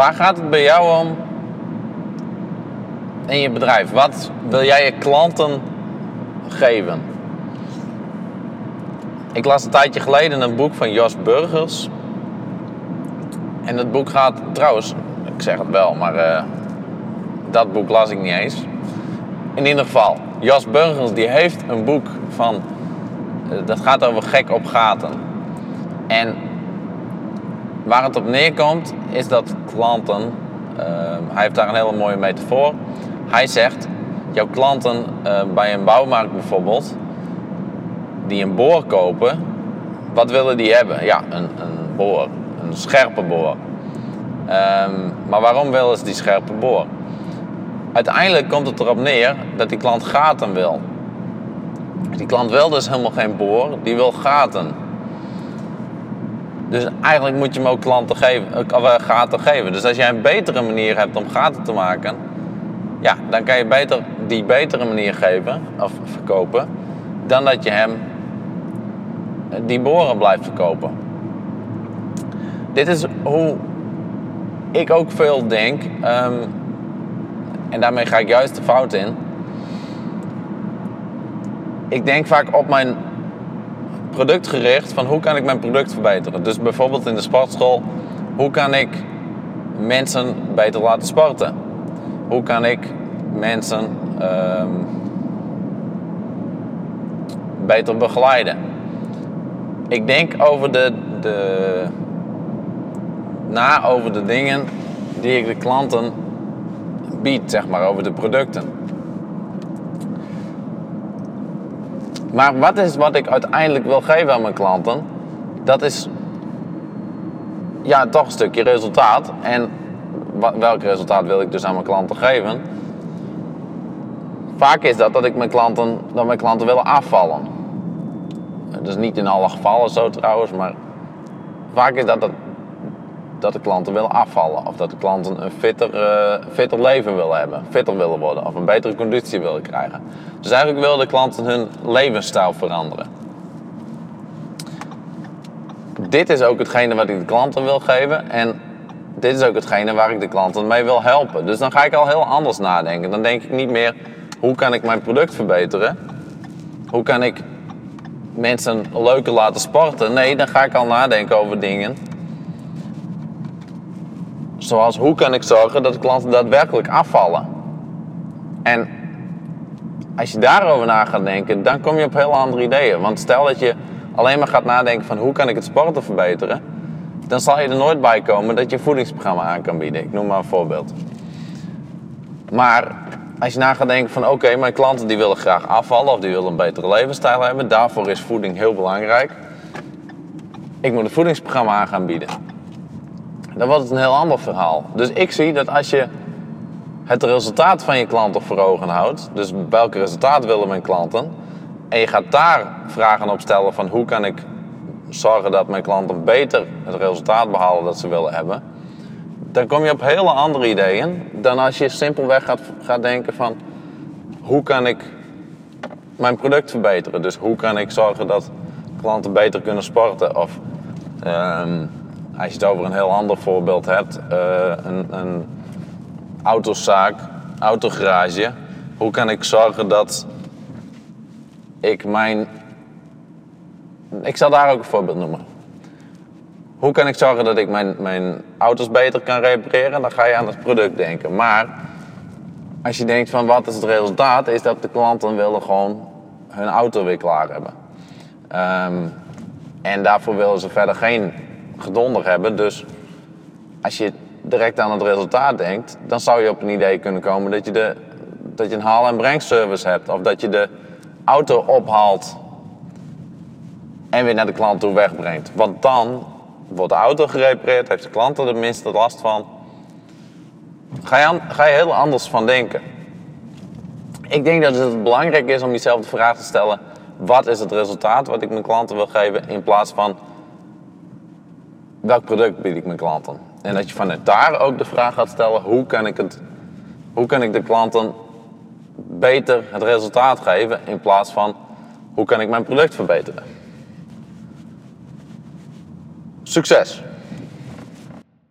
waar gaat het bij jou om in je bedrijf? Wat wil jij je klanten geven? Ik las een tijdje geleden een boek van Jos Burgers. En het boek gaat, trouwens, ik zeg het wel, maar uh, dat boek las ik niet eens. In ieder geval, Jos Burgers die heeft een boek van, uh, dat gaat over gek op gaten. En waar het op neerkomt is dat klanten, uh, hij heeft daar een hele mooie metafoor. Hij zegt, jouw klanten bij een bouwmarkt bijvoorbeeld, die een boor kopen, wat willen die hebben? Ja, een, een boor, een scherpe boor. Um, maar waarom willen ze die scherpe boor? Uiteindelijk komt het erop neer dat die klant gaten wil. Die klant wil dus helemaal geen boor, die wil gaten. Dus eigenlijk moet je hem ook klanten geven, uh, gaten geven. Dus als jij een betere manier hebt om gaten te maken, ja, dan kan je beter die betere manier geven of verkopen, dan dat je hem die boren blijft verkopen. Dit is hoe ik ook veel denk. Um, en daarmee ga ik juist de fout in. Ik denk vaak op mijn product gericht van hoe kan ik mijn product verbeteren. Dus bijvoorbeeld in de sportschool, hoe kan ik mensen beter laten sporten? Hoe kan ik mensen um, beter begeleiden? Ik denk over de, de na over de dingen die ik de klanten bied, zeg maar, over de producten. Maar wat is wat ik uiteindelijk wil geven aan mijn klanten? Dat is ja, toch een stukje resultaat. En welk resultaat wil ik dus aan mijn klanten geven? Vaak is dat dat ik mijn klanten, dat mijn klanten willen afvallen. Dus niet in alle gevallen zo trouwens, maar vaak is dat, dat dat de klanten willen afvallen. Of dat de klanten een fitter, uh, fitter leven willen hebben. Fitter willen worden. Of een betere conditie willen krijgen. Dus eigenlijk willen de klanten hun levensstijl veranderen. Dit is ook hetgene wat ik de klanten wil geven. En dit is ook hetgene waar ik de klanten mee wil helpen. Dus dan ga ik al heel anders nadenken. Dan denk ik niet meer hoe kan ik mijn product verbeteren. Hoe kan ik mensen leuker laten sporten. Nee, dan ga ik al nadenken over dingen Zoals hoe kan ik zorgen dat klanten daadwerkelijk afvallen? En als je daarover na gaat denken, dan kom je op heel andere ideeën. Want stel dat je alleen maar gaat nadenken van hoe kan ik het sporten verbeteren, dan zal je er nooit bij komen dat je voedingsprogramma aan kan bieden. Ik noem maar een voorbeeld. Maar als je na gaat denken van oké, mijn klanten die willen graag afvallen of die willen een betere levensstijl hebben, daarvoor is voeding heel belangrijk. Ik moet een voedingsprogramma aan gaan bieden dan wordt het een heel ander verhaal. Dus ik zie dat als je het resultaat van je klanten voor ogen houdt, dus welk resultaat willen mijn klanten, en je gaat daar vragen op stellen van hoe kan ik zorgen dat mijn klanten beter het resultaat behalen dat ze willen hebben, dan kom je op hele andere ideeën dan als je simpelweg gaat, denken van hoe kan ik mijn product verbeteren. Dus hoe kan ik zorgen dat klanten beter kunnen sporten of um, als je het over een heel ander voorbeeld hebt, uh, een, een autozaak, autogarage. Hoe kan ik zorgen dat ik mijn. Ik zal daar ook een voorbeeld noemen. Hoe kan ik zorgen dat ik mijn, mijn auto's beter kan repareren? Dan ga je aan het product denken. Maar als je denkt van wat is het resultaat, is dat de klanten willen gewoon hun auto weer klaar hebben. Um, en daarvoor willen ze verder geen gedonder hebben. Dus als je direct aan het resultaat denkt, dan zou je op een idee kunnen komen dat je, de, dat je een haal- en brengservice hebt. Of dat je de auto ophaalt en weer naar de klant toe wegbrengt. Want dan wordt de auto gerepareerd, heeft de klant er de minste last van. Ga je, ga je heel anders van denken. Ik denk dat het belangrijk is om jezelf de vraag te stellen: wat is het resultaat wat ik mijn klanten wil geven, in plaats van welk product bied ik mijn klanten? En dat je vanuit daar ook de vraag gaat stellen: hoe kan ik, het, hoe kan ik de klanten beter het resultaat geven in plaats van hoe kan ik mijn product verbeteren? Succes!